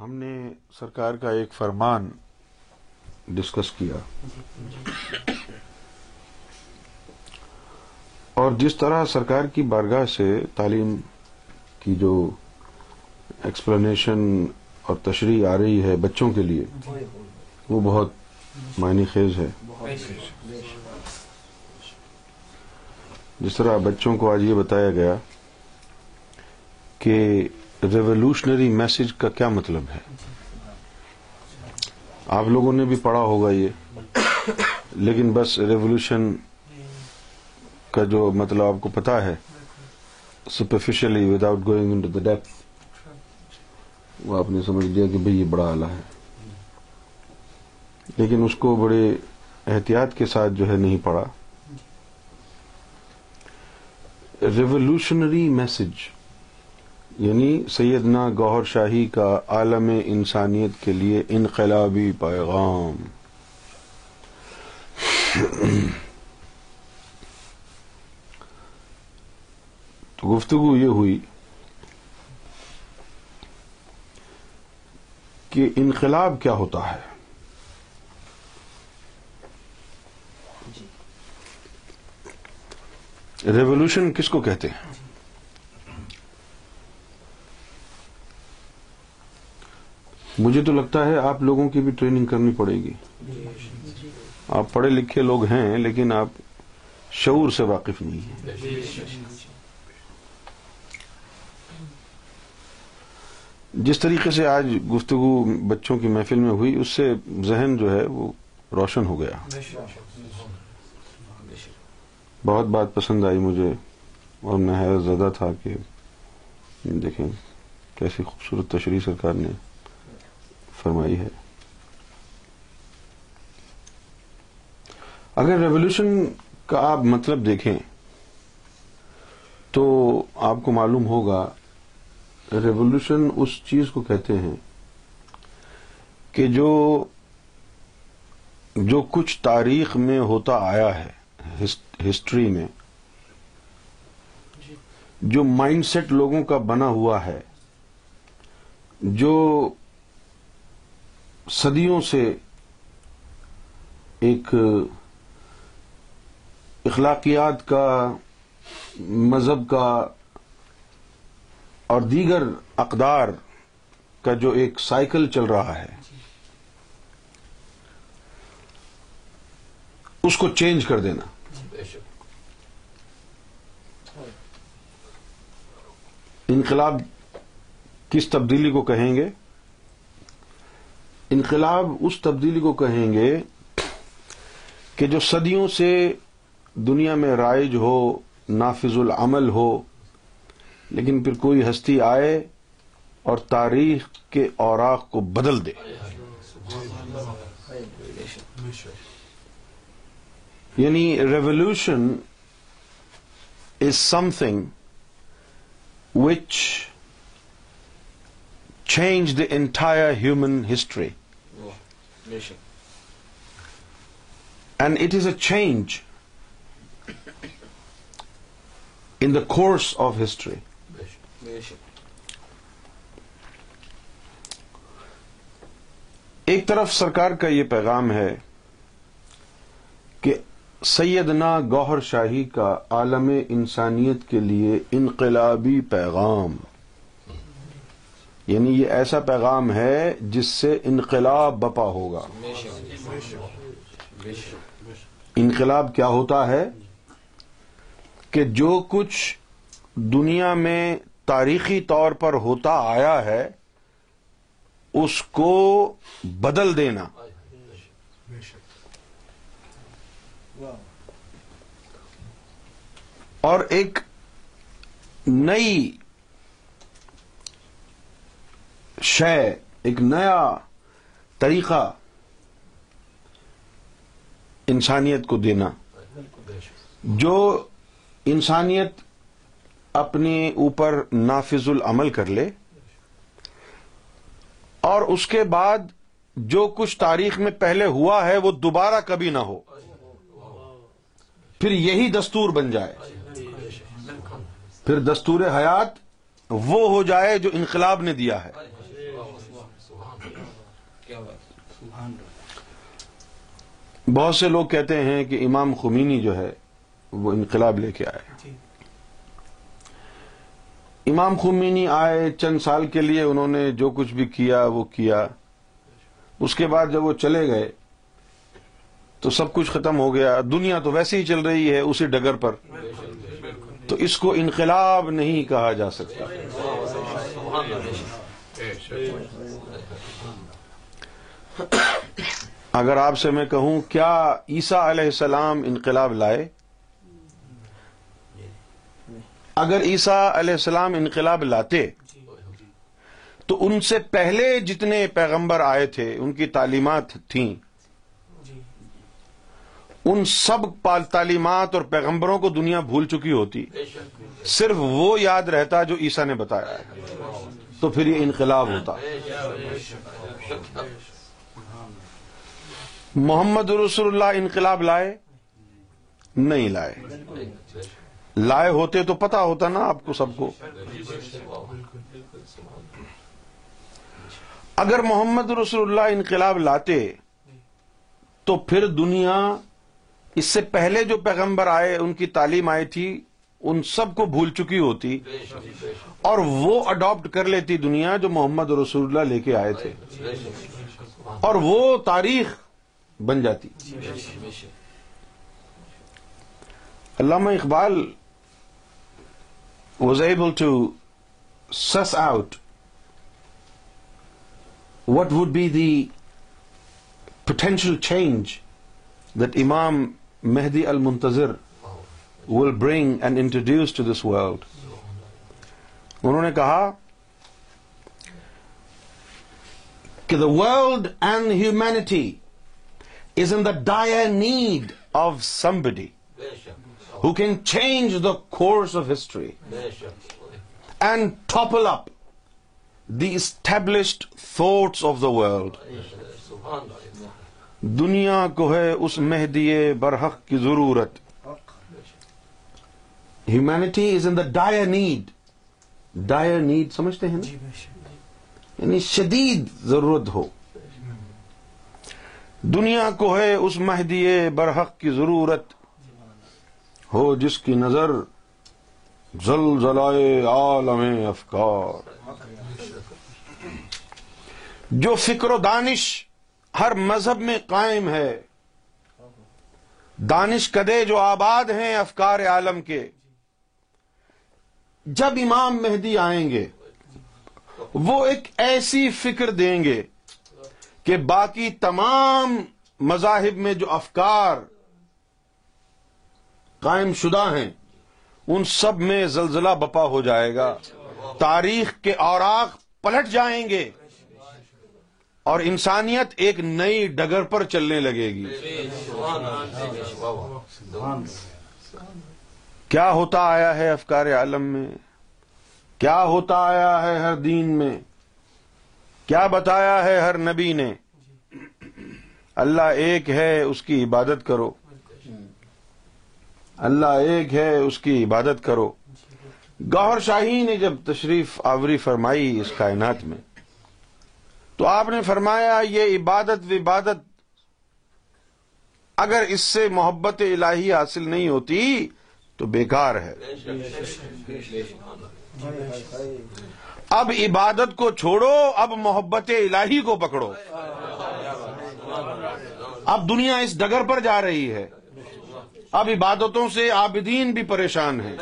ہم نے سرکار کا ایک فرمان ڈسکس کیا۔ اور جس طرح سرکار کی بارگاہ سے تعلیم کی جو ایکسپلینیشن اور تشریح آ رہی ہے بچوں کے لیے، وہ بہت معنی خیز ہے۔ جس طرح بچوں کو آج یہ بتایا گیا کہ ریولیوشنری میسج کا کیا مطلب ہے؟ آپ لوگوں نے بھی پڑھا ہوگا یہ، لیکن بس ریولیوشن کا جو مطلب آپ کو پتا ہے superficially without going into the depth وہ آپ نے سمجھ لیا کہ بھئی یہ بڑا آلہ ہے۔ لیکن اس کو بڑے احتیاط کے ساتھ جو ہے نہیں پڑھا۔ ریولیوشنری میسج یعنی سیدنا گوہر شاہی کا عالم انسانیت کے لیے انقلابی پیغام۔ تو گفتگو یہ ہوئی کہ انقلاب کیا ہوتا ہے۔ ریولیوشن کس کو کہتے ہیں؟ مجھے تو لگتا ہے آپ لوگوں کی بھی ٹریننگ کرنی پڑے گی۔ آپ پڑھے لکھے لوگ ہیں، لیکن آپ شعور سے واقف نہیں ہیں۔ جس طریقے سے آج گفتگو بچوں کی محفل میں ہوئی، اس سے ذہن جو ہے وہ روشن ہو گیا۔ بہت بات پسند آئی مجھے، اور میں حیرت زدہ تھا کہ دیکھیں کیسی خوبصورت تشریح سرکار نے فرمائی ہے۔ اگر ریولیوشن کا آپ مطلب دیکھیں، تو آپ کو معلوم ہوگا ریولیوشن اس چیز کو کہتے ہیں کہ جو جو کچھ تاریخ میں ہوتا آیا ہے ہسٹری میں، جو مائنڈ سیٹ لوگوں کا بنا ہوا ہے، جو صدیوں سے ایک اخلاقیات کا مذہب کا اور دیگر اقدار کا جو ایک سائیکل چل رہا ہے اس کو چینج کر دینا۔ انقلاب کس تبدیلی کو کہیں گے؟ انقلاب اس تبدیلی کو کہیں گے کہ جو صدیوں سے دنیا میں رائج ہو، نافذ العمل ہو، لیکن پھر کوئی ہستی آئے اور تاریخ کے اوراق کو بدل دے۔ یعنی revolution is something which change the entire human history and it is a change in the course of history ایک طرف سرکار کا یہ پیغام ہے کہ سیدنا گوہر شاہی کا عالم انسانیت کے لیے انقلابی پیغام یعنی یہ ایسا پیغام ہے جس سے انقلاب بپا ہوگا۔ انقلاب کیا ہوتا ہے؟ کہ جو کچھ دنیا میں تاریخی طور پر ہوتا آیا ہے، اس کو بدل دینا۔ اور ایک نئی شے، ایک نیا طریقہ انسانیت کو دینا۔ جو انسانیت اپنے اوپر نافذ العمل کر لے، اور اس کے بعد جو کچھ تاریخ میں پہلے ہوا ہے، وہ دوبارہ کبھی نہ ہو۔ پھر یہی دستور بن جائے۔ پھر دستور حیات وہ ہو جائے جو انقلاب نے دیا ہے۔ بہت سے لوگ کہتے ہیں کہ امام خمینی جو ہے وہ انقلاب لے کے آئے۔ جی۔ امام خمینی آئے چند سال کے لیے انہوں نے جو کچھ بھی کیا وہ کیا۔ اس کے بعد جب وہ چلے گئے تو سب کچھ ختم ہو گیا۔ دنیا تو ویسے ہی چل رہی ہے اسی ڈگر پر۔ تو اس کو انقلاب نہیں کہا جا سکتا۔ اگر آپ سے میں کہوں کیا عیسیٰ علیہ السلام انقلاب لائے؟ اگر عیسیٰ علیہ السلام انقلاب لاتے، تو ان سے پہلے جتنے پیغمبر آئے تھے، ان کی تعلیمات تھیں۔ ان سب تعلیمات اور پیغمبروں کو دنیا بھول چکی ہوتی۔ صرف وہ یاد رہتا جو عیسیٰ نے بتایا۔ ہے تو پھر یہ انقلاب ہوتا۔ محمد رسول اللہ انقلاب لائے؟ نہیں لائے۔ لائے ہوتے تو پتا ہوتا نا آپ کو سب کو۔ اگر محمد رسول اللہ انقلاب لاتے تو پھر دنیا اس سے پہلے جو پیغمبر آئے، ان کی تعلیم آئی تھی، ان سب کو بھول چکی ہوتی اور وہ اڈاپٹ کر لیتی دنیا جو محمد رسول اللہ لے کے آئے تھے۔ اور وہ تاریخ بن جاتی۔ Allama Iqbal was able to sus out what would be the potential change that امام مہدی المنتظر will bring and introduce to this world انہوں نے کہا کہ the world and humanity humanity is in the dire need of somebody who can change the course of history and topple up the established thoughts of the world. دنیا کو ہے اس مہدی برحق کی ضرورت humanity is in the dire need dire need سمجھتے ہیں نا جی یعنی شدید ضرورت ہو دنیا کو ہے اس مہدی برحق کی ضرورت۔ ہو جس کی نظر زلزلائے عالم افکار۔ جو فکر و دانش ہر مذہب میں قائم ہے۔ دانش کدے جو آباد ہیں افکار عالم کے۔ جب امام مہدی آئیں گے، وہ ایک ایسی فکر دیں گے۔ کہ باقی تمام مذاہب میں جو افکار قائم شدہ ہیں، ان سب میں زلزلہ بپا ہو جائے گا۔ تاریخ کے اوراق پلٹ جائیں گے اور انسانیت ایک نئی ڈگر پر چلنے لگے گی۔ کیا ہوتا آیا ہے افکار عالم میں؟ کیا ہوتا آیا ہے ہر دین میں؟ کیا بتایا ہے ہر نبی نے؟ اللہ ایک ہے، اس کی عبادت کرو۔ اللہ ایک ہے، اس کی عبادت کرو۔ گوہر شاہی نے جب تشریف آوری فرمائی اس کائنات میں، تو آپ نے فرمایا یہ عبادت و عبادت اگر اس سے محبت الہی حاصل نہیں ہوتی تو بیکار ہے۔ اب عبادت کو چھوڑو، اب محبت الہی کو پکڑو۔ اب دنیا اس ڈگر پر جا رہی ہے۔ اب عبادتوں سے عابدین بھی پریشان ہیں۔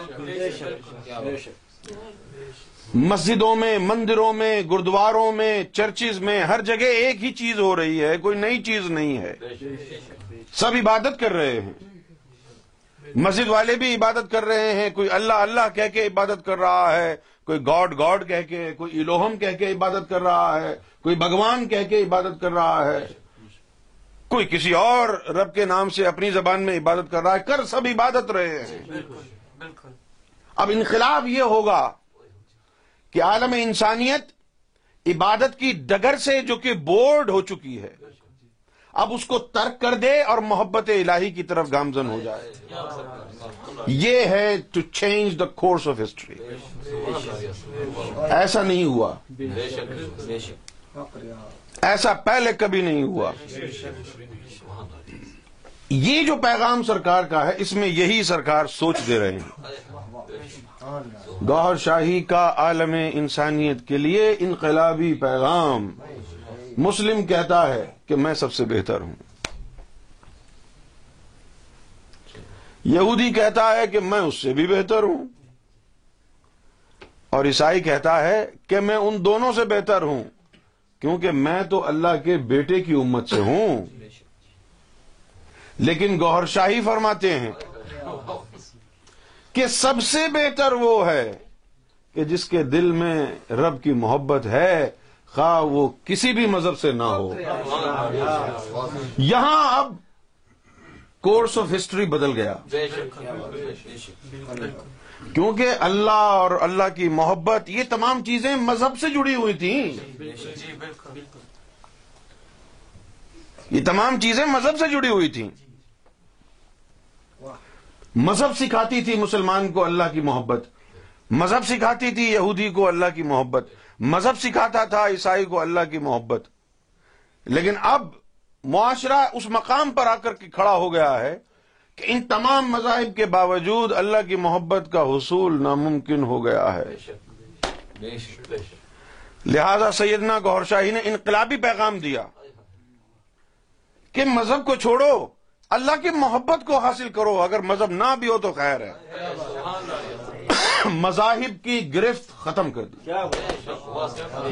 مسجدوں میں، مندروں میں، گردواروں میں، چرچز میں، ہر جگہ ایک ہی چیز ہو رہی ہے، کوئی نئی چیز نہیں ہے۔ سب عبادت کر رہے ہیں۔ مسجد والے بھی عبادت کر رہے ہیں، کوئی اللہ اللہ کہہ کے عبادت کر رہا ہے۔ کوئی گاڈ گاڈ کہہ کے کوئی الوہم کہہ کے عبادت کر رہا ہے کوئی بھگوان کہہ کے عبادت کر رہا ہے۔ کوئی کسی اور رب کے نام سے اپنی زبان میں عبادت کر رہا ہے کر سب عبادت رہے ہیں۔ بالکل بالکل۔ اب انقلاب یہ ہوگا کہ عالم انسانیت عبادت کی ڈگر سے جو کہ بورڈ ہو چکی ہے۔ اب اس کو ترک کر دے اور محبت الہی کی طرف گامزن ہو جائے۔ یہ ہے to change the course of history ایسا نہیں ہوا۔ ایسا پہلے کبھی نہیں ہوا۔ یہ جو پیغام سرکار کا ہے، اس میں یہی سرکار سوچ دے رہے ہیں گوہر شاہی کا عالم انسانیت کے لیے انقلابی پیغام مسلم کہتا ہے۔ کہ میں سب سے بہتر ہوں۔ یہودی کہتا ہے کہ میں اس سے بھی بہتر ہوں۔ اور عیسائی کہتا ہے کہ میں ان دونوں سے بہتر ہوں۔ کیونکہ میں تو اللہ کے بیٹے کی امت سے ہوں۔ لیکن گوہر شاہی فرماتے ہیں کہ سب سے بہتر وہ ہے کہ جس کے دل میں رب کی محبت ہے خواہ وہ کسی بھی مذہب سے نہ ہو۔ یہاں اب کورس آف ہسٹری بدل گیا۔ کیونکہ اللہ اور اللہ کی محبت یہ تمام چیزیں مذہب سے جڑی ہوئی تھیں۔ یہ تمام چیزیں مذہب سے جڑی ہوئی تھیں۔ مذہب سکھاتی تھی مسلمان کو اللہ کی محبت۔ مذہب سکھاتی تھی یہودی کو اللہ کی محبت۔ مذہب سکھاتا تھا عیسائی کو اللہ کی محبت۔ لیکن اب معاشرہ اس مقام پر آ کر کے کھڑا ہو گیا ہے کہ ان تمام مذاہب کے باوجود اللہ کی محبت کا حصول ناممکن ہو گیا ہے۔ لہذا سیدنا گور شاہی نے انقلابی پیغام دیا کہ مذہب کو چھوڑو اللہ کی محبت کو حاصل کرو اگر مذہب نہ بھی ہو تو خیر ہے۔ مذاہب کی گرفت ختم کر دی۔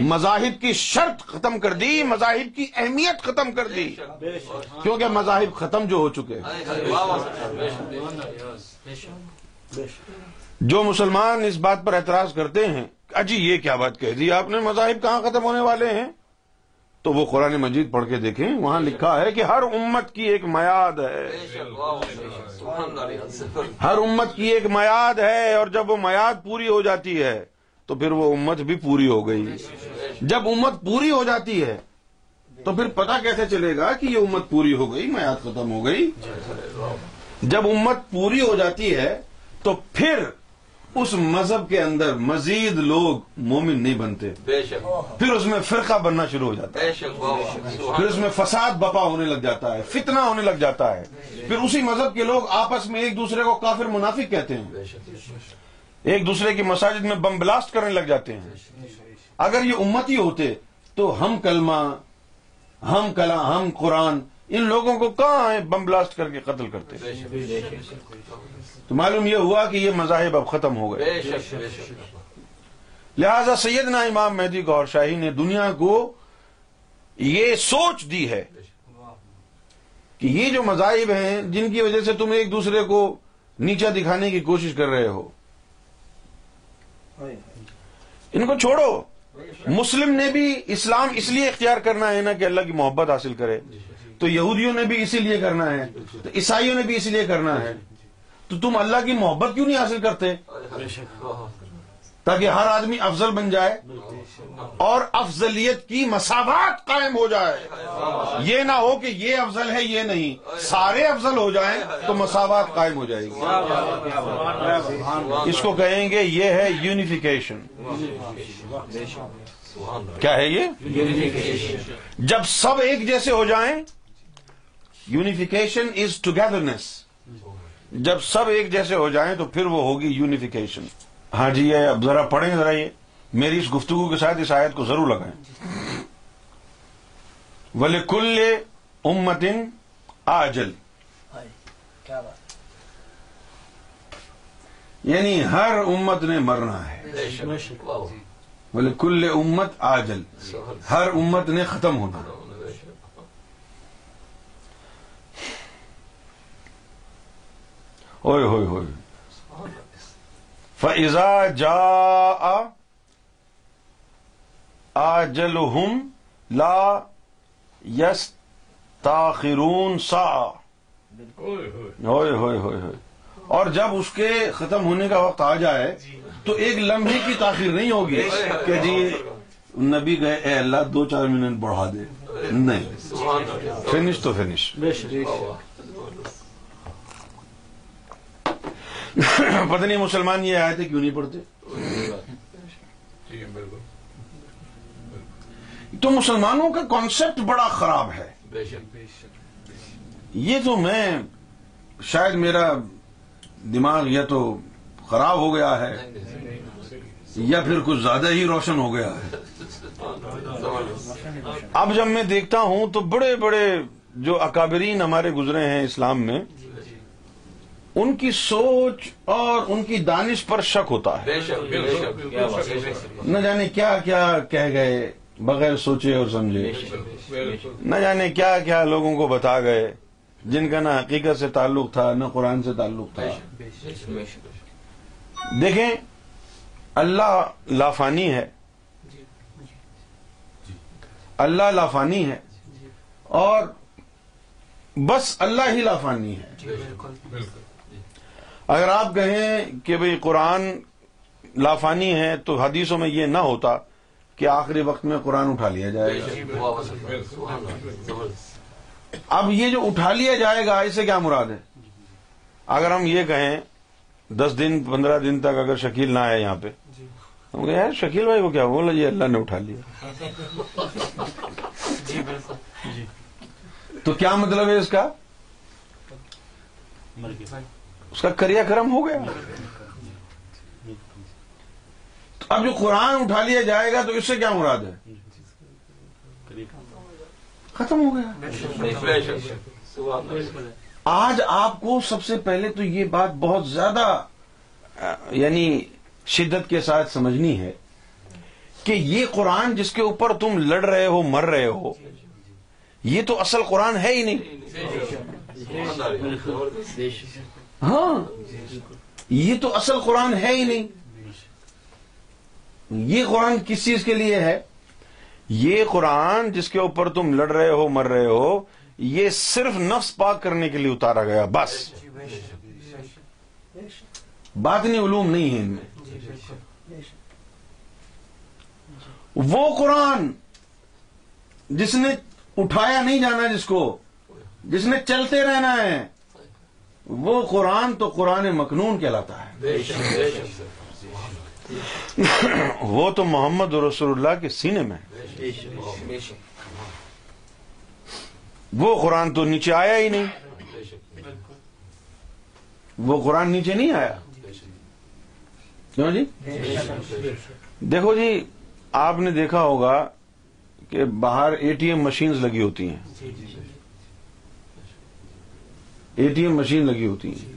مذاہب کی شرط ختم کر دی مذاہب کی اہمیت ختم کر دی۔ کیونکہ مذاہب ختم جو ہو چکے جو مسلمان اس بات پر اعتراض کرتے ہیں اجی یہ کیا بات کہہ دی آپ نے؟ مذاہب کہاں ختم ہونے والے ہیں؟ تو وہ قرآن مجید پڑھ کے دیکھیں، وہاں لکھا ہے کہ ہر امت کی ایک میاد ہے۔ ہر امت کی ایک میاد ہے، اور جب وہ میاد پوری ہو جاتی ہے، تو پھر وہ امت بھی پوری ہو گئی۔ جب امت پوری ہو جاتی ہے، تو پھر پتہ کیسے چلے گا کہ یہ امت پوری ہو گئی، میاد ختم ہو گئی۔ جب امت پوری ہو جاتی ہے، تو پھر اس مذہب کے اندر مزید لوگ مومن نہیں بنتے۔ پھر اس میں فرقہ بننا شروع ہو جاتا ہے۔ پھر اس میں فساد بپا ہونے لگ جاتا ہے فتنہ ہونے لگ جاتا ہے۔ پھر اسی مذہب کے لوگ آپس میں ایک دوسرے کو کافر منافق کہتے ہیں۔ ایک دوسرے کی مساجد میں بم بلاسٹ کرنے لگ جاتے ہیں۔ اگر یہ امتی ہوتے تو ہم کلمہ ہم کلا ہم قرآن ان لوگوں کو کہاں بم بلاسٹ کر کے قتل کرتے؟ تو معلوم یہ ہوا کہ یہ مذاہب اب ختم ہو گئے۔ لہذا سیدنا امام مہدی گور شاہی نے دنیا کو یہ سوچ دی ہے کہ یہ جو مذاہب ہیں جن کی وجہ سے تم ایک دوسرے کو نیچا دکھانے کی کوشش کر رہے ہو۔ ان کو چھوڑو۔ مسلم نے بھی اسلام اس لیے اختیار کرنا ہے نا کہ اللہ کی محبت حاصل کرے۔ تو یہودیوں نے بھی اسی لیے کرنا ہے۔ تو عیسائیوں نے بھی اسی لیے کرنا ہے۔ تو تم اللہ کی محبت کیوں نہیں حاصل کرتے؟ تاکہ ہر آدمی افضل بن جائے اور افضلیت کی مساوات قائم ہو جائے۔ یہ نہ ہو کہ یہ افضل ہے، یہ نہیں۔ سارے افضل ہو جائیں تو مساوات قائم ہو جائے گی۔ اس کو کہیں گے یہ ہے یونیفیکیشن کیا ہے یہ؟ جب سب ایک جیسے ہو جائیں یونیفیکیشن از ٹوگیدرنیس جب سب ایک جیسے ہو جائیں تو پھر وہ ہوگی یونیفیکیشن ہاں جی یہ اب ذرا پڑھیں ذرا یہ میری اس گفتگو کے ساتھ اس آیت کو ضرور لگائیں۔ ولی کل امتن آجل۔ یعنی ہر امت نے مرنا ہے۔ ولی کل امت آجل۔ ہر امت نے ختم ہونا۔ ہوئے ہوئے ہوئے۔ فضا جا آجل لا یس تاخرون سا ہوئے ہوئے۔ ہوئے ہوئے اور جب اس کے ختم ہونے کا وقت آ جائے تو ایک لمحے کی تاخیر نہیں ہوگی۔ کہ جی نبی گئے اے اللہ دو چار منٹ بڑھا دے۔ نہیں۔ فنش تو فنش۔ پتہ نہیں مسلمان یہ آئے تھے کیوں نہیں پڑھتے؟ تو مسلمانوں کا کانسیپٹ بڑا خراب ہے۔ یہ تو میں شاید میرا دماغ یا تو خراب ہو گیا ہے یا پھر کچھ زیادہ ہی روشن ہو گیا ہے۔ اب جب میں دیکھتا ہوں تو بڑے بڑے جو اکابرین ہمارے گزرے ہیں اسلام میں ان کی سوچ اور ان کی دانش پر شک ہوتا ہے۔ نہ جانے کیا کیا کہہ گئے بغیر سوچے اور سمجھے۔ نہ جانے کیا کیا لوگوں کو بتا گئے جن کا نہ حقیقت سے تعلق تھا نہ قرآن سے تعلق تھا۔ بے شک دیکھیں اللہ لافانی ہے۔ اللہ لافانی ہے۔ اور بس اللہ ہی لافانی ہے۔ جی بالکل۔ اگر آپ کہیں کہ بھئی قرآن لافانی ہے تو حدیثوں میں یہ نہ ہوتا کہ آخری وقت میں قرآن اٹھا لیا جائے گا۔ اب یہ جو اٹھا لیا جائے گا اسے کیا مراد ہے؟ اگر ہم یہ کہیں، دس دن، پندرہ دن تک اگر شکیل نہ آئے یہاں پہ ہم کہیں، یار، شکیل بھائی کو کیا بولا جی اللہ نے اٹھا لیا۔ تو کیا مطلب ہے اس کا؟ اس کا کریا کرم ہو گیا۔ تو اب جو قرآن اٹھا لیا جائے گا تو اس سے کیا مراد ہے؟ ختم ہو گیا۔ آج آپ کو سب سے پہلے تو یہ بات بہت زیادہ یعنی شدت کے ساتھ سمجھنی ہے کہ یہ قرآن جس کے اوپر تم لڑ رہے ہو، مر رہے ہو، یہ تو اصل قرآن ہے ہی نہیں۔ ہاں۔ یہ تو اصل قرآن ہے ہی نہیں۔ یہ قرآن کس چیز کے لیے ہے؟ یہ قرآن جس کے اوپر تم لڑ رہے ہو، مر رہے ہو، یہ صرف نفس پاک کرنے کے لیے اتارا گیا، بس۔ جی بے علوم نہیں ہے ان میں۔ وہ قرآن جس نے اٹھایا نہیں جانا جس کو، جس نے چلتے رہنا ہے وہ قرآن تو قرآن مکنون کہلاتا ہے۔ بے شک بے شک وہ تو محمد رسول اللہ کے سینے میں۔ ہے بے شک بے شک۔ وہ قرآن تو نیچے آیا ہی نہیں۔ بے شک بالکل وہ قرآن نیچے نہیں آیا۔ بے شک۔ کیوں جی؟ دیکھو جی آپ نے دیکھا ہوگا کہ باہر اے ٹی ایم مشینز لگی ہوتی ہیں۔ جی جی۔ اے ٹی ایم مشین لگی ہوتی ہیں۔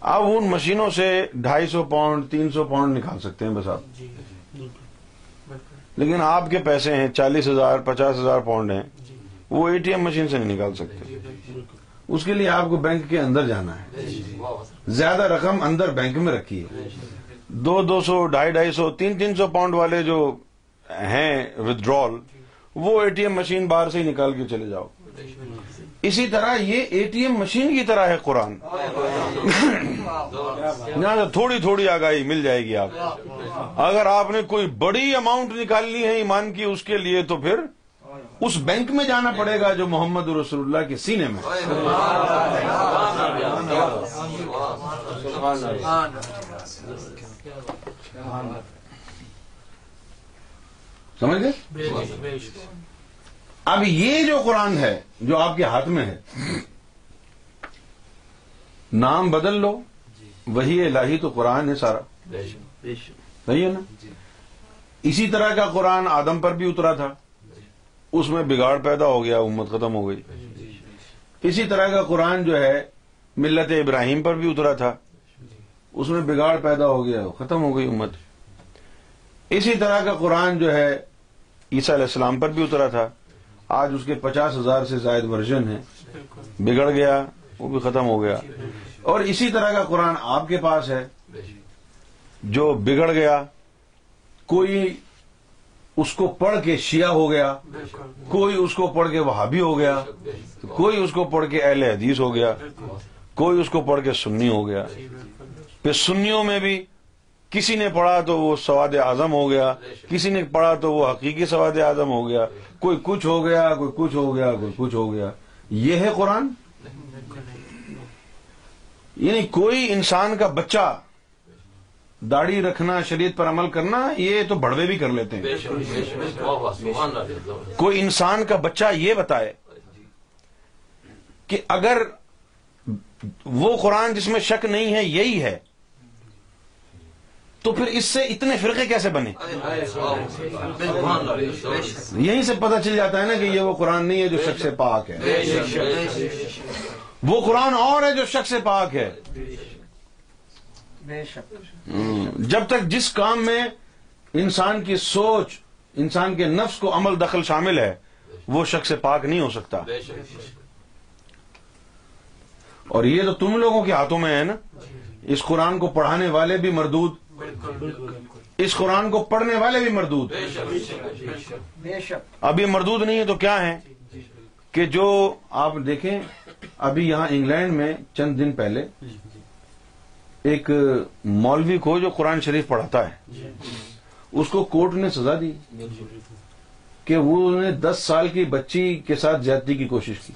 آپ ان مشینوں سے ڈھائی سو پاؤنڈ تین سو پاؤنڈ نکال سکتے ہیں بس آپ۔ جی لیکن آپ کے پیسے ہیں چالیس ہزار پچاس ہزار پاؤنڈ ہیں۔ جی۔ وہ اے ٹی ایم مشین سے نہیں نکال سکتے۔ جی اس کے لیے آپ کو بینک کے اندر جانا ہے۔ زیادہ رقم اندر بینک میں رکھی ہے دو دو سو ڈھائی ڈھائی سو تین تین سو پاؤنڈ والے جو ہیں ودرول وہ اے ٹی ایم مشین باہر سے ہی نکال کے چلے جاؤ۔ اسی طرح یہ اے ٹی ایم مشین کی طرح ہے قرآن۔ یہاں سے تھوڑی تھوڑی آگاہی مل جائے گی آپ۔ کو اگر آپ نے کوئی بڑی اماؤنٹ نکالنی ہے ایمان کی اس کے لیے تو پھر اس بینک میں جانا پڑے گا جو محمد رسول اللہ کے سینے میں۔ سمجھ گئے؟ اب یہ جو قرآن ہے جو آپ کے ہاتھ میں ہے نام بدل لو وہی الہی تو قرآن ہے سارا۔ صحیح ہے نا؟ اسی طرح کا قرآن آدم پر بھی اترا تھا۔ اس میں بگاڑ پیدا ہو گیا امت ختم ہو گئی۔ اسی طرح کا قرآن جو ہے ملت ابراہیم پر بھی اترا تھا۔ اس میں بگاڑ پیدا ہو گیا ختم ہو گئی امت۔ اسی طرح کا قرآن جو ہے عیسیٰ علیہ السلام پر بھی اترا تھا۔ آج اس کے پچاس ہزار سے زائد ورژن ہیں۔ بگڑ گیا، وہ بھی ختم ہو گیا۔ اور اسی طرح کا قرآن آپ کے پاس ہے۔ جو بگڑ گیا، کوئی اس کو پڑھ کے شیعہ ہو گیا، کوئی اس کو پڑھ کے وہابی ہو گیا، کوئی اس کو پڑھ کے اہل حدیث ہو گیا، کوئی اس کو پڑھ کے سنی ہو گیا۔ پھر سنیوں میں بھی کسی نے پڑھا تو وہ سواد اعظم ہو گیا، کسی نے پڑھا تو وہ حقیقی سواد اعظم ہو گیا۔ کوئی کچھ ہو گیا کوئی کچھ ہو گیا کوئی کچھ ہو گیا۔ یہ ہے قرآن؟ یعنی کوئی انسان کا بچہ داڑھی رکھنا شریعت پر عمل کرنا یہ تو بڑوے بھی کر لیتے ہیں۔ کوئی انسان کا بچہ یہ بتائے کہ اگر وہ قرآن جس میں شک نہیں ہے یہی ہے۔ تو پھر اس سے اتنے فرقے کیسے بنے؟ یہیں سے پتہ چل جاتا ہے نا کہ یہ وہ قرآن نہیں ہے جو شک سے پاک ہے۔ وہ قرآن اور ہے جو شک سے پاک ہے۔ جب تک جس کام میں انسان کی سوچ، انسان کے نفس کو عمل دخل شامل ہے، وہ شک سے پاک نہیں ہو سکتا۔ اور یہ تو تم لوگوں کے ہاتھوں میں ہے نا۔ اس قرآن کو پڑھانے والے بھی مردود اس قرآن کو پڑھنے والے بھی مردود اب یہ مردود نہیں ہے تو کیا ہے کہ جو آپ دیکھیں ابھی یہاں انگلینڈ میں چند دن پہلے ایک مولوی کو جو قرآن شریف پڑھاتا ہے اس کو کورٹ نے سزا دی کہ وہ نے دس سال کی بچی کے ساتھ زیادتی کی کوشش کی۔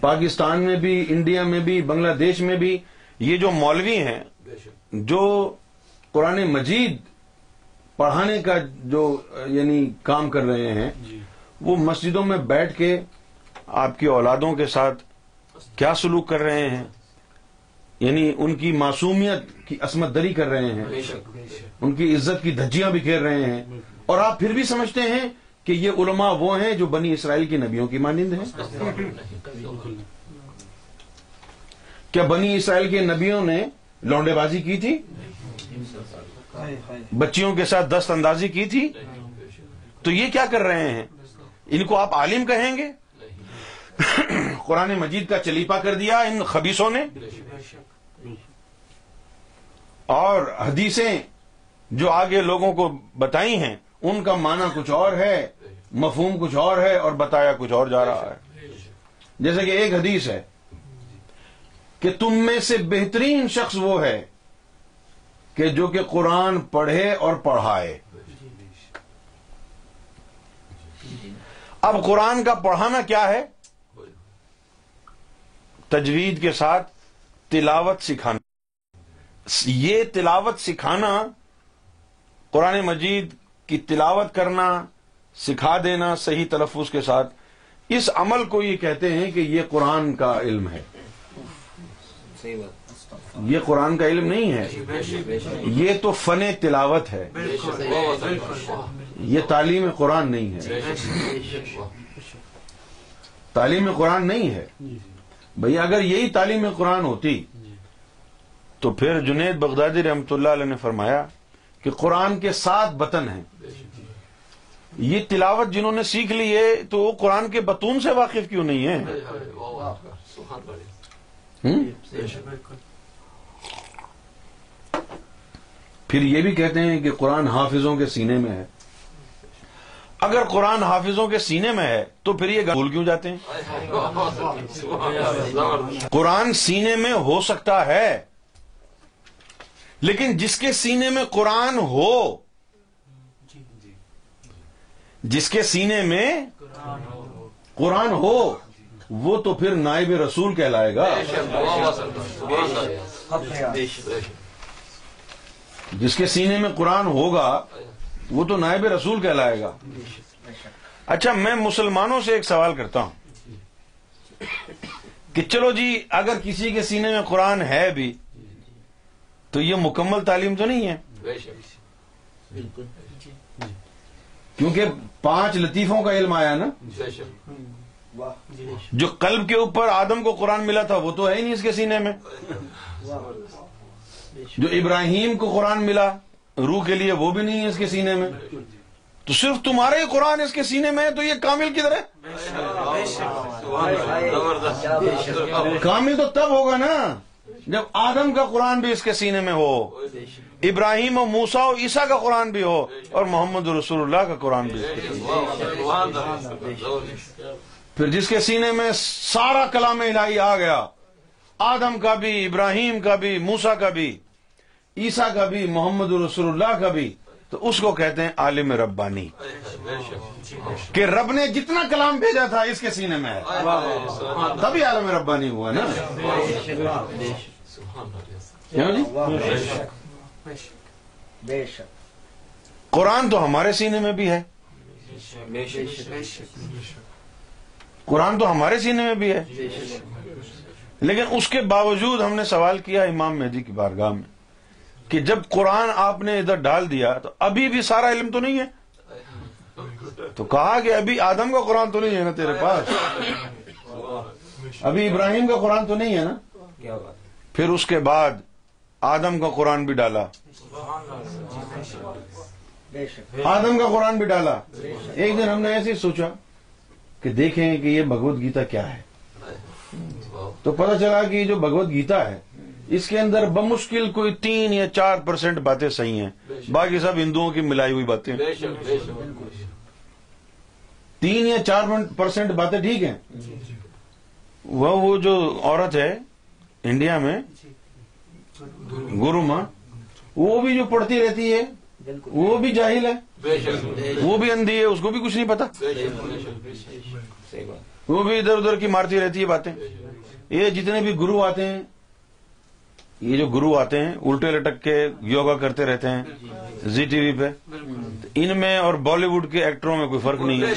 پاکستان میں بھی انڈیا میں بھی بنگلہ دیش میں بھی یہ جو مولوی ہیں جو قرآن مجید پڑھانے کا جو یعنی کام کر رہے ہیں وہ مسجدوں میں بیٹھ کے آپ کی اولادوں کے ساتھ کیا سلوک کر رہے ہیں؟ یعنی ان کی معصومیت کی عصمت دری کر رہے ہیں۔ ان کی عزت کی دھجیاں بھی کھیر رہے ہیں۔ اور آپ پھر بھی سمجھتے ہیں کہ یہ علماء وہ ہیں جو بنی اسرائیل کی نبیوں کی مانند ہیں۔ کیا بنی اسرائیل کے نبیوں نے لونڈے بازی کی تھی؟ بچیوں کے ساتھ دست اندازی کی تھی؟ تو یہ کیا کر رہے ہیں؟ ان کو آپ عالم کہیں گے؟ قرآن مجید کا چلیپا کر دیا ان خبیصوں نے؟ اور حدیثیں جو آگے لوگوں کو بتائی ہیں، ان کا معنی کچھ اور ہے، مفہوم کچھ اور ہے اور بتایا کچھ اور جا رہا ہے۔ جیسے کہ ایک حدیث ہے کہ تم میں سے بہترین شخص وہ ہے کہ جو کہ قرآن پڑھے اور پڑھائے۔ اب قرآن کا پڑھانا کیا ہے؟ تجوید کے ساتھ تلاوت سکھانا۔ یہ تلاوت سکھانا، قرآن مجید کی تلاوت کرنا، سکھا دینا، صحیح تلفظ کے ساتھ، اس عمل کو یہ کہتے ہیں کہ یہ قرآن کا علم ہے۔ یہ قرآن کا علم نہیں ہے۔ یہ تو فن تلاوت ہے۔ یہ تعلیم قرآن نہیں ہے۔ تعلیم قرآن نہیں ہے۔ بھئی اگر یہی تعلیم قرآن ہوتی تو پھر جنید بغدادی رحمت اللہ علیہ نے فرمایا کہ قرآن کے سات بطن ہیں۔ یہ تلاوت جنہوں نے سیکھ لی ہے تو وہ قرآن کے بتون سے واقف کیوں نہیں ہے Hmm? پھر یہ بھی کہتے ہیں کہ قرآن حافظوں کے سینے میں ہے۔ اگر قرآن حافظوں کے سینے میں ہے، تو پھر یہ بھول کیوں جاتے ہیں؟ قرآن سینے میں ہو سکتا ہے، لیکن جس کے سینے میں قرآن ہو، جس کے سینے میں قرآن ہو وہ تو پھر نائب رسول کہلائے گا۔ جس کے سینے میں قرآن ہوگا وہ تو نائب رسول کہلائے گا۔ اچھا میں مسلمانوں سے ایک سوال کرتا ہوں۔ کہ چلو جی اگر کسی کے سینے میں قرآن ہے بھی تو یہ مکمل تعلیم تو نہیں ہے؟ کیونکہ پانچ لطیفوں کا علم آیا نا؟ جو قلب کے اوپر آدم کو قرآن ملا تھا، وہ تو ہے ہی نہیں اس کے سینے میں۔ جو ابراہیم کو قرآن ملا، روح کے لیے وہ بھی نہیں ہے اس کے سینے میں۔ تو صرف تمہارے ہی قرآن اس کے سینے میں ہے، تو یہ کامل کدھر ہے؟ کامل تو تب ہوگا نا، جب آدم کا قرآن بھی اس کے سینے میں ہو، ابراہیم و موسا و عیسیٰ کا قرآن بھی ہو، اور محمد رسول اللہ کا قرآن بھی اس کے سینے میں۔ پھر جس کے سینے میں سارا کلام الہی آ گیا، آدم کا بھی، ابراہیم کا بھی موسا کا بھی، عیسیٰ کا بھی، محمد رسول اللہ کا بھی، تو اس کو کہتے ہیں عالم ربانی۔ کہ رب نے جتنا کلام بھیجا تھا اس کے سینے میں ہے۔ تبھی عالم ربانی ہوا نا۔ بے شک جی؟ قرآن تو ہمارے سینے میں بھی ہے۔ قرآن تو ہمارے سینے میں بھی ہے۔ لیکن اس کے باوجود ہم نے سوال کیا امام مہدی کی بارگاہ میں کہ جب قرآن آپ نے ادھر ڈال دیا تو ابھی بھی سارا علم تو نہیں ہے؟ تو کہا کہ ابھی آدم کا قرآن تو نہیں ہے نا تیرے پاس؟ ابھی ابراہیم کا قرآن تو نہیں ہے نا؟ پھر اس کے بعد آدم کا قرآن بھی ڈالا۔ آدم کا قرآن بھی ڈالا۔ ایک دن ہم نے ایسے ہی سوچا۔ کہ دیکھیں کہ یہ بھگوت گیتا کیا ہے۔ تو پتہ چلا کہ یہ جو بھگوت گیتا ہے اس کے اندر بمشکل کوئی تین یا چار پرسنٹ باتیں صحیح ہیں۔ باقی سب ہندوؤں کی ملائی ہوئی باتیں۔ تین یا چار پرسنٹ باتیں ٹھیک ہیں۔ وہ وہ جو عورت ہے انڈیا میں گرو ماں وہ بھی جو پڑھتی رہتی ہے وہ بھی جاہل ہے بے شک وہ بھی اندھی ہے اس کو بھی کچھ نہیں پتا وہ بھی ادھر ادھر کی مارتی رہتی ہے باتیں یہ جتنے بھی گرو آتے ہیں یہ جو گرو آتے ہیں الٹے لٹک کے یوگا کرتے رہتے ہیں زی ٹی وی پہ ان میں اور بالی ووڈ کے ایکٹروں میں کوئی فرق نہیں ہے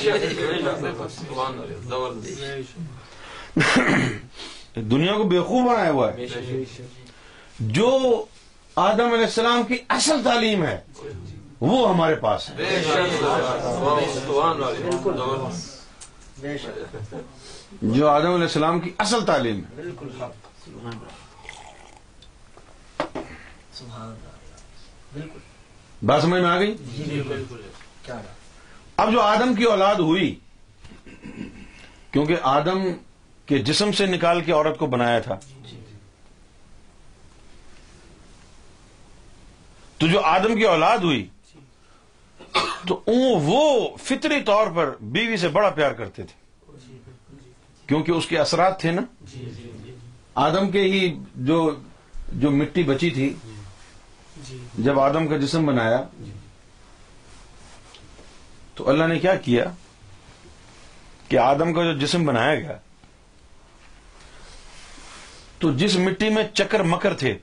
دنیا کو بیوقوف بنایا ہوا ہے جو آدم علیہ السلام کی اصل تعلیم ہے۔ وہ ہمارے پاس ہے۔ بے شک۔ سبحان اللہ۔ زبردست بے شک جو آدم علیہ السلام کی اصل تعلیم ہے۔ بالکل حق۔ سبحان اللہ۔ سبحان اللہ۔ بالکل۔ بات سمجھ میں آ گئی؟ جی بالکل۔ کیا بات۔ اب جو آدم کی اولاد ہوئی کیونکہ آدم کے جسم سے نکال کے عورت کو بنایا تھا تو جو آدم کی اولاد ہوئی تو وہ فطری طور پر بیوی سے بڑا پیار کرتے تھے۔ کیونکہ اس کے اثرات تھے نا۔ آدم کے ہی جو جو مٹی بچی تھی جب آدم کا جسم بنایا تو اللہ نے کیا کیا؟ کہ آدم کا جو جسم بنایا گیا تو جس مٹی میں چکر مکر تھے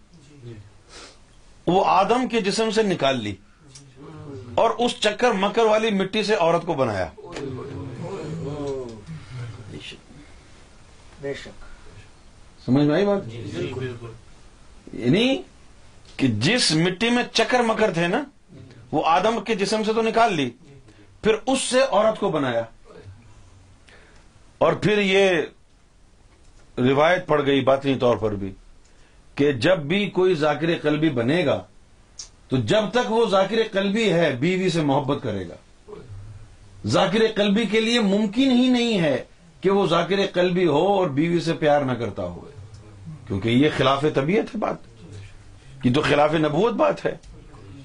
وہ آدم کے جسم سے نکال لی اور اس چکر مکر والی مٹی سے عورت کو بنایا۔ سمجھ میں آئی بات؟ یعنی کہ جس مٹی میں چکر مکر تھے نا وہ آدم کے جسم سے تو نکال لی پھر اس سے عورت کو بنایا۔ اور پھر یہ روایت پڑ گئی باطنی طور پر بھی۔ کہ جب بھی کوئی ذاکر قلبی بنے گا، تو جب تک وہ ذاکر قلبی ہے، بیوی سے محبت کرے گا۔ ذاکر قلبی کے لیے ممکن ہی نہیں ہے کہ وہ ذاکر قلبی ہو اور بیوی سے پیار نہ کرتا ہو کیونکہ یہ خلاف طبیعت ہے بات۔ یہ تو خلاف نبوت بات ہے۔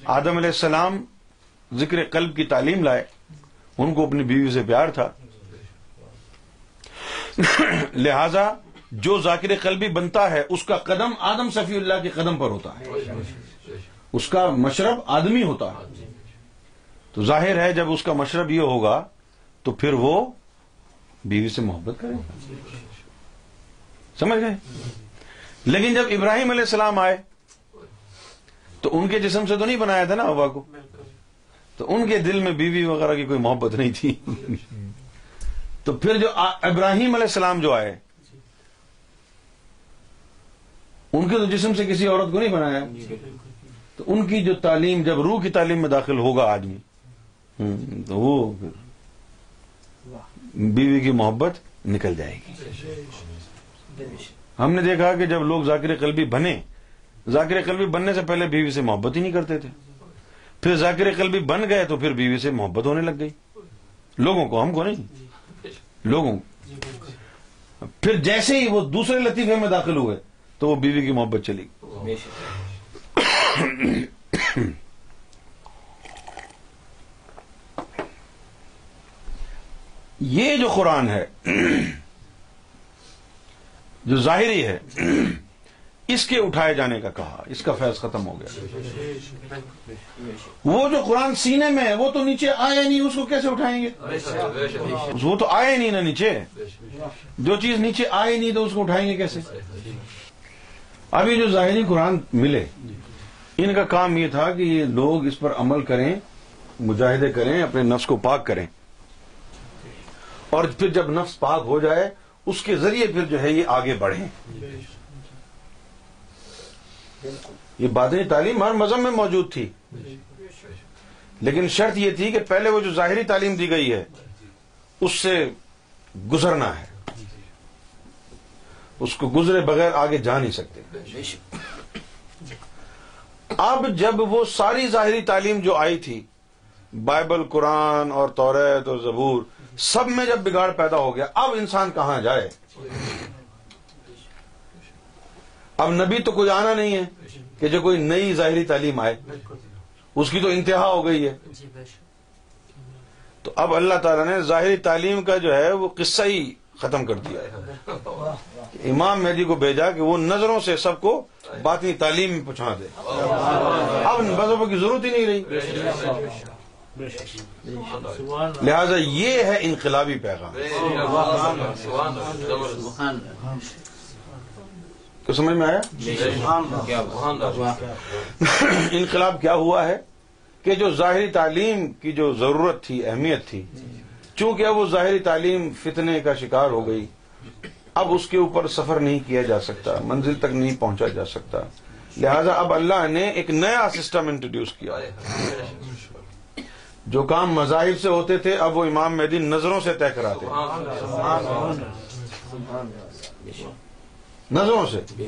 آدم علیہ السلام ذکر قلب کی تعلیم لائے۔ ان کو اپنی بیوی سے پیار تھا۔ لہذا جو ذاکر قلبی بنتا ہے، اس کا قدم آدم صفی اللہ کے قدم پر ہوتا ہے۔ اس کا مشرب آدمی ہوتا ہے۔ تو ظاہر ہے، جب اس کا مشرب یہ ہوگا، تو پھر وہ بیوی سے محبت کرے۔ گا سمجھ گئے؟ لیکن جب ابراہیم علیہ السلام آئے، تو ان کے جسم سے تو نہیں بنایا تھا نا ہوا کو؟ تو ان کے دل میں بیوی وغیرہ کی کوئی محبت نہیں تھی۔ تو پھر جو ابراہیم علیہ السلام جو آئے ان کے تو جسم سے کسی عورت کو نہیں بنایا۔ تو ان کی جو تعلیم، جب روح کی تعلیم میں داخل ہوگا آدمی تو وہ بیوی کی محبت نکل جائے گی۔ ہم نے دیکھا کہ جب لوگ ذاکر قلبی بنے، ذاکر قلبی بننے سے پہلے بیوی سے محبت ہی نہیں کرتے تھے۔ پھر ذاکر قلبی بن گئے تو پھر بیوی سے محبت ہونے لگ گئی۔ لوگوں کو ہم کو نہیں۔ لوگوں کو۔ پھر جیسے ہی وہ دوسرے لطیفے میں داخل ہوئے تو وہ بیوی کی محبت چلی۔ گئی یہ جو قرآن ہے، جو ظاہری ہے، اس کے اٹھائے جانے کا کہا، اس کا فیض ختم ہو گیا۔ وہ جو قرآن سینے میں ہے، وہ تو نیچے آیا نہیں، اس کو کیسے اٹھائیں گے؟ وہ تو آئے نہیں نا نیچے۔ جو چیز نیچے آئے نہیں تو اس کو اٹھائیں گے کیسے؟ ابھی جو ظاہری قرآن ملے ان کا کام یہ تھا کہ یہ لوگ اس پر عمل کریں مجاہدے کریں اپنے نفس کو پاک کریں۔ اور پھر جب نفس پاک ہو جائے اس کے ذریعے پھر جو ہے یہ آگے بڑھیں۔ یہ بادنی تعلیم ہر مذہب میں موجود تھی۔ لیکن شرط یہ تھی کہ پہلے وہ جو ظاہری تعلیم دی گئی ہے اس سے گزرنا ہے۔ اس کو گزرے بغیر آگے جا نہیں سکتے۔ اب جب وہ ساری ظاہری تعلیم جو آئی تھی، بائبل، قرآن اور توریت اور زبور، سب میں جب بگاڑ پیدا ہو گیا، اب انسان کہاں جائے؟ اب نبی تو کوئی آنا نہیں ہے کہ جو کوئی نئی ظاہری تعلیم آئے۔ اس کی تو انتہا ہو گئی ہے۔ تو اب اللہ تعالیٰ نے ظاہری تعلیم کا جو ہے، وہ قصہ ہی ختم کر دیا ہے۔ امام مہدی کو بھیجا کہ وہ نظروں سے سب کو باطنی تعلیم میں پہنچا دے۔ اب مذہبوں کی ضرورت ہی نہیں رہی۔ لہذا یہ ہے انقلابی پیغام۔ تو سمجھ میں آیا؟ انقلاب کیا ہوا ہے کہ جو ظاہری تعلیم کی جو ضرورت تھی، اہمیت تھی چونکہ اب وہ ظاہری تعلیم فتنے کا شکار ہو گئی، اب اس کے اوپر سفر نہیں کیا جا سکتا، منزل تک نہیں پہنچا جا سکتا۔ لہذا اب اللہ نے ایک نیا سسٹم انٹروڈیوس کیا۔ جو کام مذاہب سے ہوتے تھے، اب وہ امام مہدی نظروں سے طے کراتے نظروں سے۔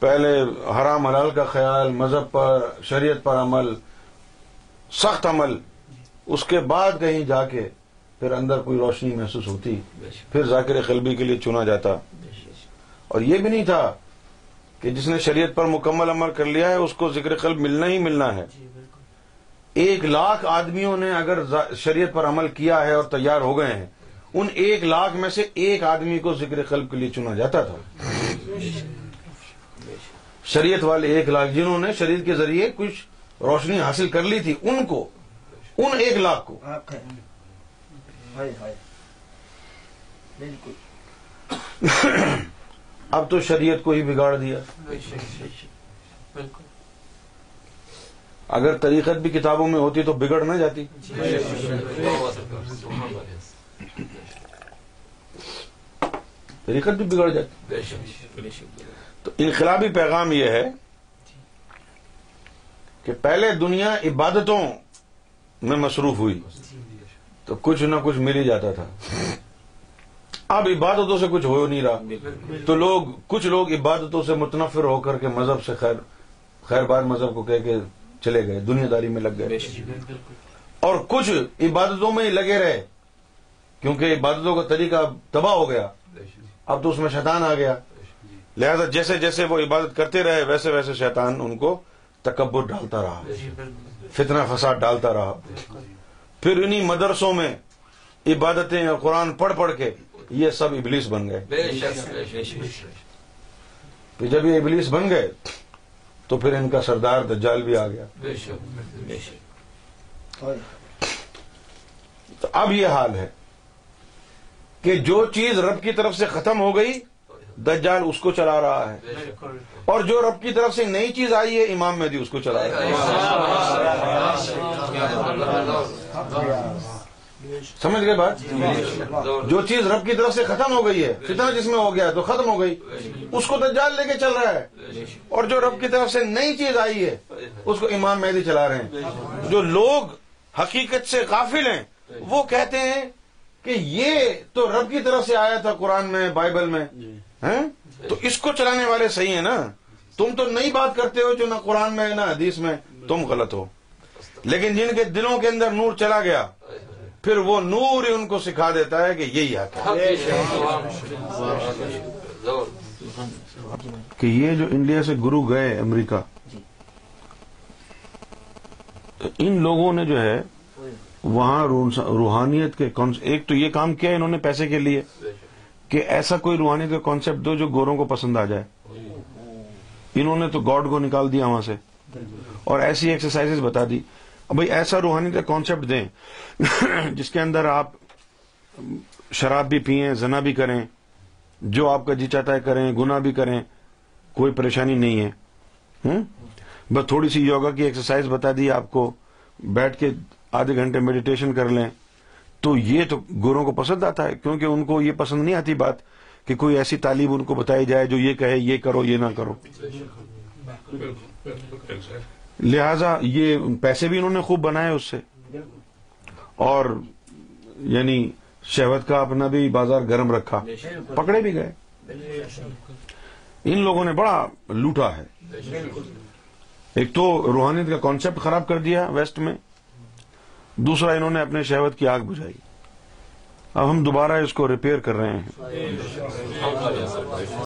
پہلے حرام حلال کا خیال، مذہب پر، شریعت پر عمل، سخت عمل۔ اس کے بعد کہیں جا کے پھر اندر کوئی روشنی محسوس ہوتی پھر ذاکر قلبی کے لیے چنا جاتا۔ اور یہ بھی نہیں تھا کہ جس نے شریعت پر مکمل عمل کر لیا ہے اس کو ذکر قلب ملنا ہی ملنا ہے۔ ایک لاکھ آدمیوں نے اگر شریعت پر عمل کیا ہے اور تیار ہو گئے ہیں ان ایک لاکھ میں سے ایک آدمی کو ذکر قلب کے لیے چنا جاتا تھا۔ شریعت والے ایک لاکھ جنہوں نے شریعت کے ذریعے کچھ روشنی حاصل کر لی تھی ان کو ان ایک لاکھ کو۔ بالکل۔ اب تو شریعت کو ہی بگاڑ دیا۔ اگر طریقت بھی کتابوں میں ہوتی تو بگڑ نہ جاتی۔ طریقت بھی بگڑ جاتی۔ تو انقلابی پیغام یہ ہے کہ پہلے دنیا عبادتوں میں مصروف ہوئی۔ تو کچھ نہ کچھ مل ہی جاتا تھا۔ اب عبادتوں سے کچھ ہو نہیں رہا۔ تو لوگ کچھ لوگ عبادتوں سے متنفر ہو کر کے مذہب سے خیر خیر بار مذہب کو کہہ کے چلے گئے دنیا داری میں لگ گئے۔ اور کچھ عبادتوں میں ہی لگے رہے۔ کیونکہ عبادتوں کا طریقہ تباہ ہو گیا۔ اب تو اس میں شیطان آ گیا۔ لہذا جیسے جیسے وہ عبادت کرتے رہے ویسے ویسے شیطان ان کو تکبر ڈالتا رہا۔ فتنہ فساد ڈالتا رہا۔ پھر انہی مدرسوں میں عبادتیں اور قرآن پڑھ پڑھ کے یہ سب ابلیس بن گئے۔ پھر جب یہ ابلیس بن گئے تو پھر ان کا سردار دجال بھی آ گیا۔ تو اب یہ حال ہے کہ جو چیز رب کی طرف سے ختم ہو گئی دجال اس کو چلا رہا ہے۔ اور جو رب کی طرف سے نئی چیز آئی ہے امام مہدی اس کو چلا رہا ہے۔ سمجھ گئے بات؟ جو چیز رب کی طرف سے ختم ہو گئی ہے فتنہ جس میں ہو گیا تو ختم ہو گئی۔ اس کو دجال لے کے چل رہا ہے۔ اور جو رب کی طرف سے نئی چیز آئی ہے اس کو امام مہدی چلا رہے ہیں۔ جو لوگ حقیقت سے قافل ہیں وہ کہتے ہیں کہ یہ تو رب کی طرف سے آیا تھا قرآن میں بائبل میں ہیں؟ تو اس کو چلانے والے صحیح ہیں نا؟ تم تو نئی بات کرتے ہو جو نہ قرآن میں نہ حدیث میں تم غلط ہو۔ لیکن جن کے دلوں کے اندر نور چلا گیا پھر وہ نور ہی ان کو سکھا دیتا ہے کہ یہی حق ہے۔ کہ یہ جو انڈیا سے گرو گئے امریکہ ان لوگوں نے جو ہے وہاں روحانیت کے ایک تو یہ کام کیا انہوں نے پیسے کے لیے کہ ایسا کوئی روحانیت کا کانسیپٹ دو جو گوروں کو پسند آ جائے۔ انہوں نے تو گاڈ کو نکال دیا وہاں سے اور ایسی ایکسرسائز بتا دی۔ بھائی ایسا روحانیت کا کانسیپٹ دیں جس کے اندر آپ شراب بھی پیئیں زنا بھی کریں، جو آپ کا جی چاہتا ہے کریں گنا بھی کریں، کوئی پریشانی نہیں ہے۔ بس تھوڑی سی یوگا کی ایکسرسائز بتا دی، آپ کو بیٹھ کے آدھے گھنٹے میڈیٹیشن کر لیں، تو یہ تو گوروں کو پسند آتا ہے، کیونکہ ان کو یہ پسند نہیں آتی بات کہ کوئی ایسی تعلیم ان کو بتائی جائے جو یہ کہے، یہ کرو، یہ نہ کرو۔ لہذا یہ پیسے بھی انہوں نے خوب بنائے اس سے۔ اور یعنی شہوت کا اپنا بھی بازار گرم رکھا۔ پکڑے بھی گئے۔ ان لوگوں نے بڑا لوٹا ہے۔ ایک تو روحانیت کا کانسیپٹ خراب کر دیا ویسٹ میں۔ دوسرا انہوں نے اپنے شہوت کی آگ بجھائی۔ اب ہم دوبارہ اس کو ریپیئر کر رہے ہیں۔